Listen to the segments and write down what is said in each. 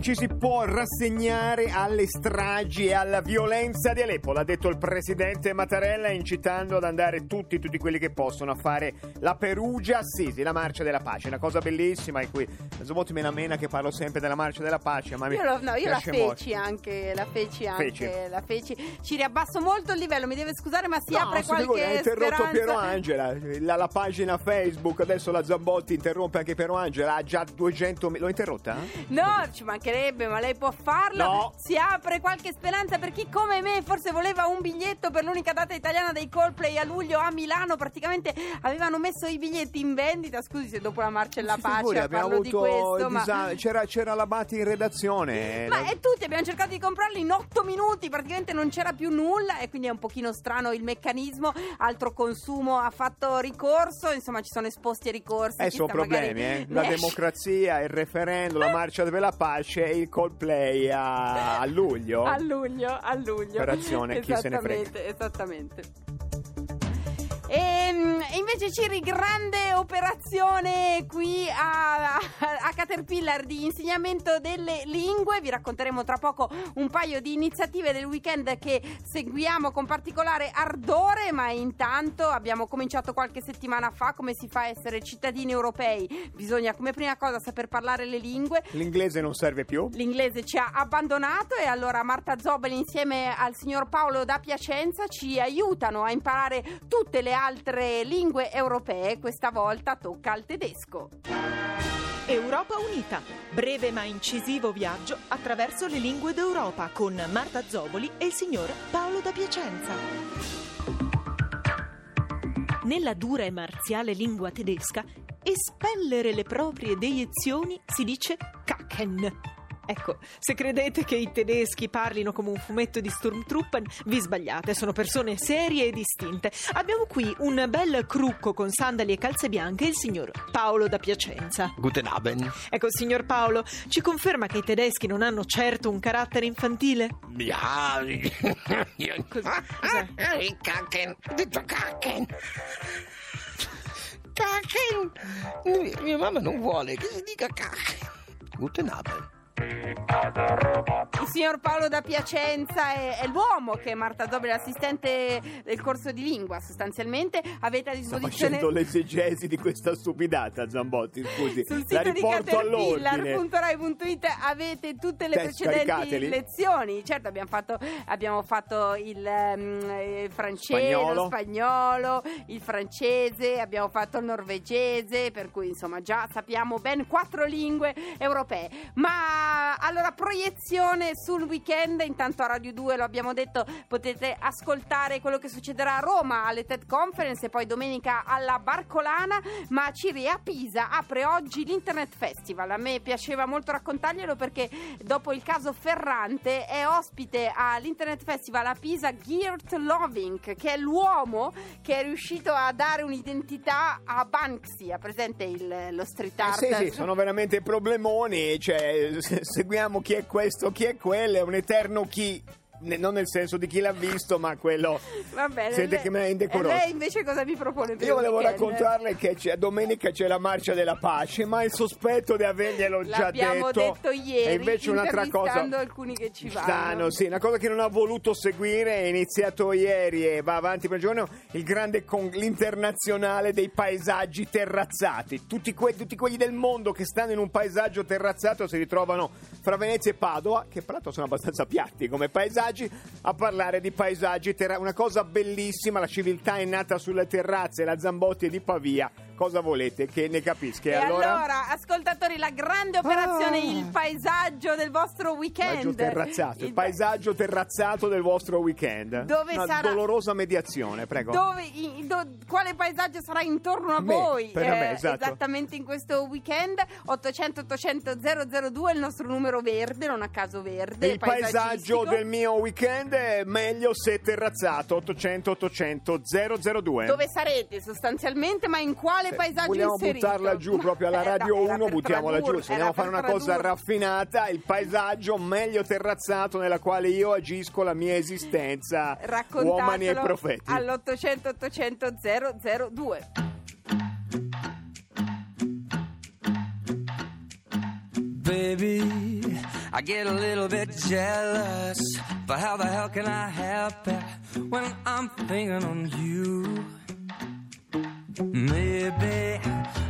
non ci si può rassegnare alle stragi e alla violenza di Aleppo, l'ha detto il presidente Mattarella incitando ad andare tutti, tutti quelli che possono a fare la Perugia Assisi, la marcia della pace, una cosa bellissima in cui Zomotti me la mena che parlo sempre della marcia della pace, ma Io, lo- no, io la feci anche, la feci anche, Feci. la feci. Ci riabbasso molto il livello, mi deve scusare, ma si No, apre qualche ha interrotto speranza. Piero Angela, la, la pagina Facebook, adesso la Zambotti interrompe anche Piero Angela, ha già 200 l'ho interrotta? No, ci mancherebbe, ma lei può farlo. No. Si apre qualche speranza per chi come me forse voleva un biglietto per l'unica data italiana dei Coldplay a luglio a Milano. Praticamente avevano messo i biglietti in vendita. Scusi se dopo la marcia e la figuri, pace abbiamo parlo di avuto questo, ma... disa- c'era, c'era la Bati in redazione. Ma La- e tutti abbiamo cercato di comprarli in 8 minuti, praticamente non c'era più nulla e quindi è un pochino strano il meccanismo, altro consumo ha fatto ricorso, insomma ci sono esposti ai ricorsi. Eh, sono sta magari- problemi, eh? La democrazia, il referendum, la marcia per la pace e il Coldplay a, a luglio. A luglio, a luglio. Operazione, chi se ne frega. Esattamente. Invece Ciri, grande operazione qui a, a Caterpillar di insegnamento delle lingue. Vi racconteremo tra poco un paio di iniziative del weekend che seguiamo con particolare ardore, ma intanto abbiamo cominciato qualche settimana fa come si fa a essere cittadini europei. Bisogna come prima cosa saper parlare le lingue. L'inglese non serve più? L'inglese ci ha abbandonato e allora Marta Zobel insieme al signor Paolo da Piacenza ci aiutano a imparare tutte le altre lingue europee. Questa volta tocca al tedesco. Europa Unita, breve ma incisivo viaggio attraverso le lingue d'Europa con Marta Zoboli e il signor Paolo da Piacenza. Nella dura e marziale lingua tedesca, espellere le proprie deiezioni si dice kacken. Ecco, se credete che i tedeschi parlino come un fumetto di Sturmtruppen, vi sbagliate, sono persone serie e distinte. Abbiamo qui un bel crucco con sandali e calze bianche, il signor Paolo da Piacenza. Guten Abend. Ecco, signor Paolo, ci conferma che i tedeschi non hanno certo un carattere infantile? Ja, Cos'è? Cos'è? kacken. Ho detto kacken. Kacken. Mia mamma non vuole che si dica kacken. Guten Abend. Il signor Paolo da Piacenza è, è l'uomo che Marta Zobel è l'assistente del corso di lingua. Sostanzialmente avete a Sto disposizione. facendo l'esegesi di questa stupidata, Zambotti, scusi. Sul La sito di caterpillar.rai.it avete tutte le Test, precedenti caricateli. lezioni. Certo, abbiamo fatto, abbiamo fatto il, eh, francese, Spagnolo. lo spagnolo, il francese, abbiamo fatto il norvegese, per cui insomma già sappiamo ben quattro lingue europee. Ma allora proiezione sul weekend, intanto a Radio 2 lo abbiamo detto, potete ascoltare quello che succederà a Roma alle TED Conference e poi domenica alla Barcolana, ma Ciri a Pisa apre oggi l'Internet Festival. A me piaceva molto raccontarglielo perché dopo il caso Ferrante è ospite all'Internet Festival a Pisa Geert Loving, che è l'uomo che è riuscito a dare un'identità a Banksy, ha presente il- lo street Eh, art? sì, sì, sono veramente problemoni, cioè seguiamo chi è questo, chi è quello, è un eterno chi, ne- non nel senso di chi l'ha visto, ma quello... Va bene. Sente lei- che me è e indecoroso. lei invece cosa mi propone per Io il volevo weekend? raccontarle che c'è, domenica c'è la marcia della pace, ma il sospetto di averglielo già detto. detto ieri, E invece un'altra cosa. alcuni che ci vanno. Stanno, sì, una cosa che non ha voluto seguire è iniziato ieri e va avanti per giorno il grande con- l'internazionale dei paesaggi terrazzati. Tutti, que- tutti quelli del mondo che stanno in un paesaggio terrazzato si ritrovano fra Venezia e Padova, che tra l'altro sono abbastanza piatti come paesaggi, a parlare di paesaggi terra- una cosa bellissima, la civiltà è nata sulle terrazze, la Zambotti è di Pavia. Cosa volete che ne capisca? E allora? ascoltatori, la grande operazione Ah. Il paesaggio del vostro weekend. Paesaggio terrazzato, il Il- paesaggio terrazzato del vostro weekend. Dove Una sarà- dolorosa mediazione, prego. Dove, i- do- quale paesaggio sarà intorno a me, voi? per me, esatto. Esattamente in questo weekend 800 800 002 è il nostro numero verde, non a caso verde. il paesaggio del mio weekend è meglio se terrazzato 800 800 002 Dove sarete sostanzialmente, ma in quale Se paesaggio vogliamo inserito? buttarla giù proprio alla Eh, Radio no, era 1 per buttiamola giù tradurre, se a fare una cosa tradurre. raffinata il paesaggio meglio terrazzato nella quale io agisco la mia esistenza uomini e profeti all'800 800 002 Baby, I get a little bit jealous, but how the hell can I help it when I'm thinking on you? Maybe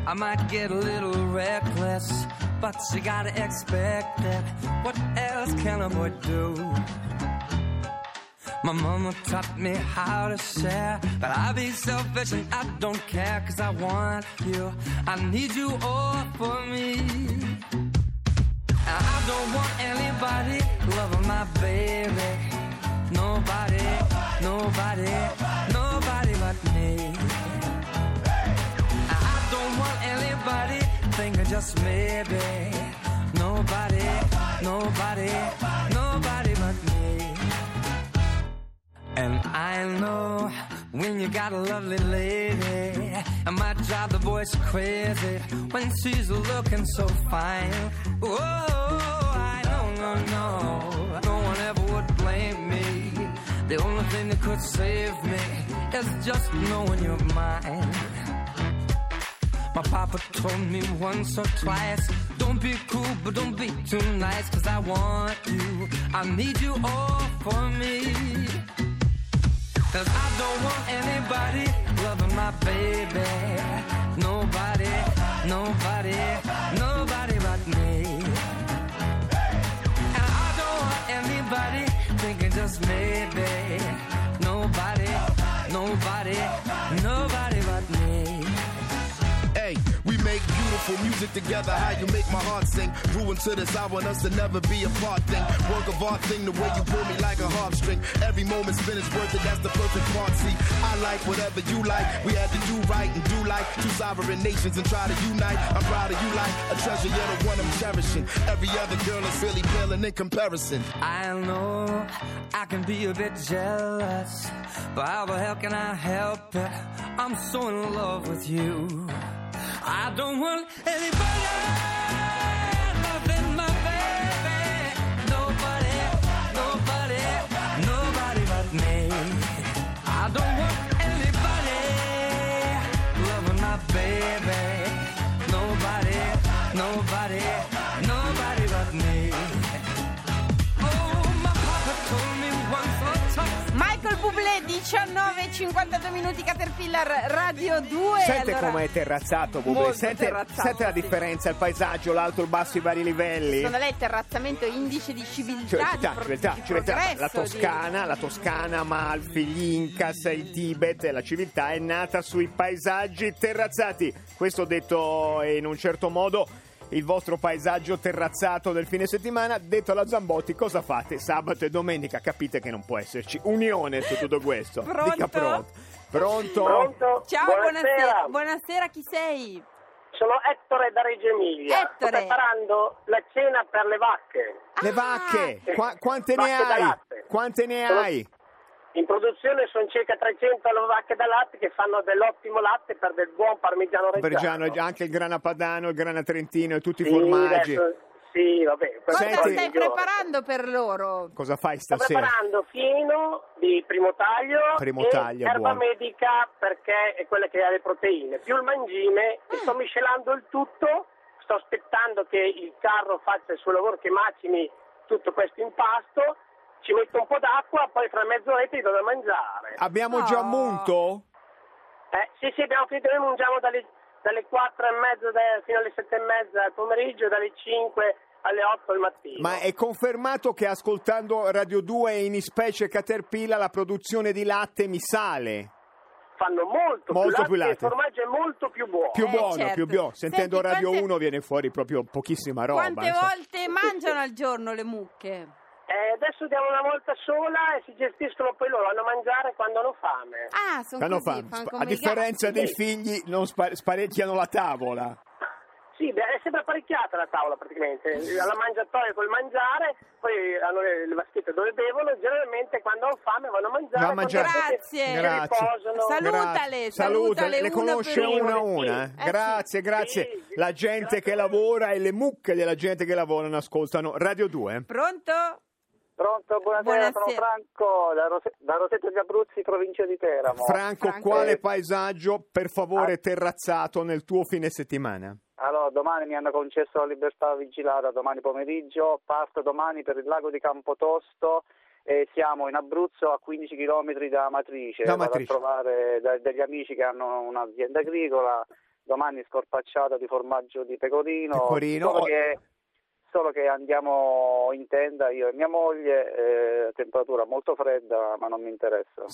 I might get a little reckless, but you gotta expect it. What else can a boy do? My mama taught me how to share, but I be selfish and I don't care, cause I want you. I need you all for me. And I don't want anybody loving my baby. Nobody, nobody, nobody just maybe. Nobody, nobody, nobody but me. And I know when you got a lovely lady, it might drive the boys crazy when she's looking so fine. Oh, I know, no, no, no one ever would blame me. The only thing that could save me is just knowing you're mine. My papa told me once or twice, don't be cool, but don't be too nice, cause I want you. I need you all for me. Cause I don't want anybody loving my baby. Nobody, nobody, nobody but me. And I don't want anybody thinking just maybe. Nobody, nobody, nobody beautiful music together. How you make my heart sing. Grew into this, I want us to never be apart thing. Work of art thing, the way you pull me like a harp string. Every moment spent is worth it, that's the perfect part. See, I like whatever you like. We had to do right and do like two sovereign nations and try to unite. I'm proud of you like a treasure, you're the one I'm cherishing. Every other girl is really paling in comparison. I know I can be a bit jealous, but how the hell can I help it? I'm so in love with you. I don't want anybody loving 19 52 minuti Caterpillar Radio 2 Sente allora, com'è terrazzato. Molto Sente, terrazzato, sente la differenza, il paesaggio, l'alto, il basso, i vari livelli. Secondo lei il terrazzamento è indice di civiltà, Civiltà, di, civiltà, di civiltà. La di- Toscana, la Toscana, Amalfi, gli Incas, il Tibet, la civiltà è nata sui paesaggi terrazzati. Questo detto in un certo modo il vostro paesaggio terrazzato del fine settimana, detto alla Zambotti, cosa fate sabato e domenica? Capite che non può esserci unione su tutto questo. Pronto? Dica pronto. Pronto? Pronto? Ciao, buonasera. Buonasera, chi sei? Sono Ettore da Reggio Emilia. Ettore. Sto preparando la cena per le vacche. Le Ah, vacche, qua- quante ne Vacche da hai? latte. Quante ne hai? In produzione sono circa 300 le vacche da latte che fanno dell'ottimo latte per del buon parmigiano reggiano. E anche il grana padano, il grana trentino e tutti i Sì, formaggi. adesso- sì, vabbè. Cosa Senti- stai migliore. preparando per loro? Cosa fai Sto stasera? preparando fieno di primo taglio Primo e taglio, erba buono. medica perché è quella che ha le proteine, più il mangime e sto miscelando il tutto, sto aspettando che il carro faccia il suo lavoro, che macini tutto questo impasto, ci metto un po' d'acqua, poi fra mezz'oretta li do da mangiare. Abbiamo già Oh. munto? Eh, sì, sì, abbiamo finito, noi mangiamo dalle, dalle 4 e mezza fino alle 7 e mezza al pomeriggio, dalle 5 alle 8 al mattino. Ma è confermato che ascoltando Radio 2 e in specie Caterpillar la produzione di latte mi sale? Fanno molto, Molto più più latte, latte. il formaggio è molto più buono. Più Eh, buono, certo. più buono. Sentendo Senti, Radio quante- 1 viene fuori proprio pochissima roba. Quante insomma. volte mangiano al giorno le mucche? Eh, adesso diamo una volta sola e si gestiscono poi loro, vanno a mangiare quando hanno fame. Ah, sono Fanno così, fame. fanno Spa- come A i differenza gatti. dei figli, non spa- sparecchiano la tavola. Sì, beh, è sempre apparecchiata la tavola praticamente, alla mangiatoia col mangiare, poi hanno le, le vaschette dove bevono, generalmente quando hanno fame vanno a mangiare. Va a mangiare. quando Grazie. Grazie. riposano. Salutale, Grazie. salutale le conosce per una a una. eh? Sì. Eh, grazie, sì. grazie. Sì, sì. La gente Grazie che lavora e le mucche della gente che lavorano ascoltano Radio 2. Pronto? Pronto, buonasera, sono Buonasera. Franco da, Rose- da Roseto di Abruzzi, provincia di Teramo. Franco, Franco. quale Eh, paesaggio per favore Ah. terrazzato nel tuo fine settimana? Allora, domani mi hanno concesso la libertà vigilata, domani pomeriggio, parto domani per il lago di Campotosto e siamo in Abruzzo a 15 km da Matrice, Da vado Matrice. a trovare da- degli amici che hanno un'azienda agricola, domani scorpacciata di formaggio di pecorino, Pecorino, solo che Solo che andiamo in tenda io e mia moglie, eh, temperatura molto fredda, ma non mi interessa. La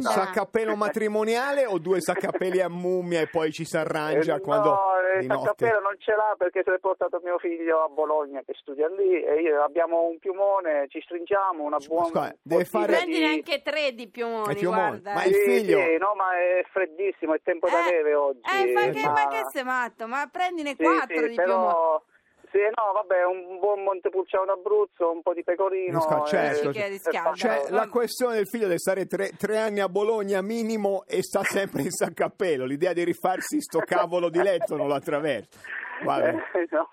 Saccappello, matrimoniale o due saccapelli a mummia e poi ci si arrangia Eh, quando no, di il saccappello non ce l'ha perché se l'è portato mio figlio a Bologna che studia lì e io abbiamo un piumone, ci stringiamo una buona Scusa, deve fare- Prendine anche tre di piumoni, guarda. ma il Sì, figlio- sì, no, ma è freddissimo, è tempo da Eh, neve oggi. Eh, ma che, ma- ma che sei matto? Ma prendine Sì, quattro sì, di piumoni. Sì, no, vabbè, un buon Montepulciano d'Abruzzo, un po' di pecorino. Sca- certo, Sì, che e- e Cioè, la questione del figlio deve stare tre, tre anni a Bologna minimo e sta sempre in saccappello. L'idea di rifarsi sto cavolo di letto non lo Eh, no.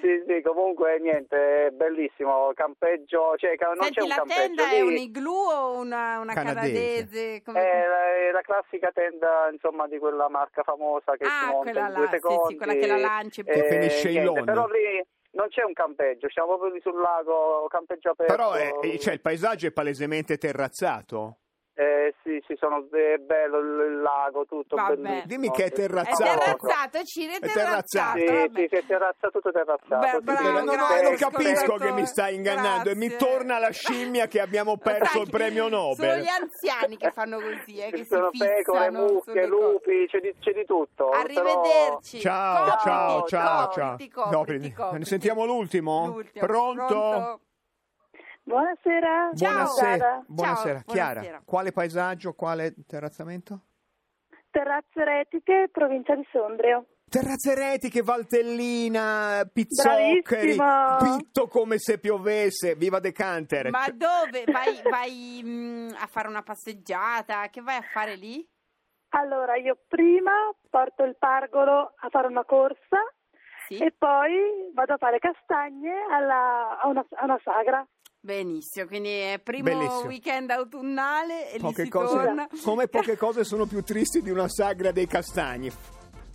sì, sì, comunque niente, è bellissimo, campeggio, cioè non Senti, c'è un la campeggio tenda è un lì. igloo o una, una Canadese. canadese? Come- È la, è la classica tenda, insomma, di quella marca famosa che Ah, si monta quella in là, due sì, sì, secondi. quella che la lanci. Eh, Che finisce in niente, lona. Però lì non c'è un campeggio, siamo proprio lì sul lago, campeggio aperto. Però è- eh, cioè, il paesaggio è palesemente terrazzato. Eh, sì, sì, sono, è bello il, il lago, tutto Vabbè. bellissimo. Dimmi che è È terrazzato. terrazzato, Ciri, è È terrazzato. terrazzato. Sì, vabbè. sì, sì, è terrazzato, tutto terrazzato. Beh, bravo, sì, no, no, grazie, non capisco che mi stai ingannando e mi Grazie. torna la scimmia che abbiamo perso Sai, il premio Sono Nobel. gli anziani che fanno così, eh, che Ci si sono pecore, fissano mucche, lupi, c'è di, c'è di tutto. Arrivederci. Ciao, Copriti, ciao, ciao, ciao. Copriti. copriti. Ne sentiamo l'ultimo? L'ultimo. Pronto? Buonasera. Ciao. Buonasera. Chiara. Buonasera. Ciao, Chiara, buonasera. quale paesaggio, quale terrazzamento? Terrazze Retiche, provincia di Sondrio. Terrazze retiche, Valtellina, pizzoccheri, Bravissimo. pitto come se piovesse, viva De Canter. Ma dove? Vai, vai mm, a fare una passeggiata? Che vai a fare lì? Allora, io prima porto il pargolo a fare una corsa Sì. e poi vado a fare castagne alla- a, una, a una sagra. Benissimo, quindi è primo Bellissimo. weekend autunnale e poche lì si cose, torna. come poche cose sono più tristi di una sagra dei castagni.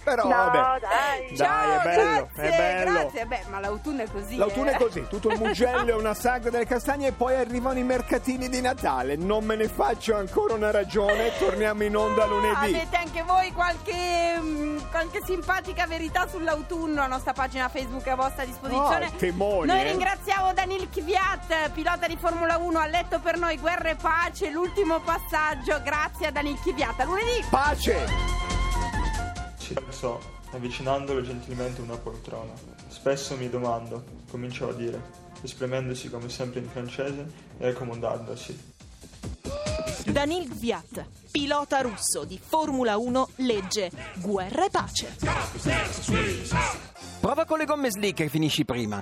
Però no, vabbè. dai. Dai, Ciao, è bello, grazie, è bello. grazie. Beh, ma l'autunno è così. L'autunno eh. è così, tutto il mugello è una sagra delle castagne e poi arrivano i mercatini di Natale. Non me ne faccio ancora una ragione, torniamo in onda lunedì. Avete anche voi qualche, mm, qualche simpatica verità sull'autunno? La nostra pagina Facebook è a vostra disposizione. Oh, temoni, noi eh. ringraziamo Danil Kvyat, pilota di Formula 1, ha letto per noi Guerra e Pace, l'ultimo passaggio. Grazie a Danil Kvyat. A lunedì! Pace! Ci alzò, avvicinandolo gentilmente a una poltrona. Spesso mi domando, cominciò a dire, esprimendosi come sempre in francese e accomodandosi. Danil Gviat, pilota russo di Formula 1, legge Guerra e pace. Prova con le gomme slick e finisci prima.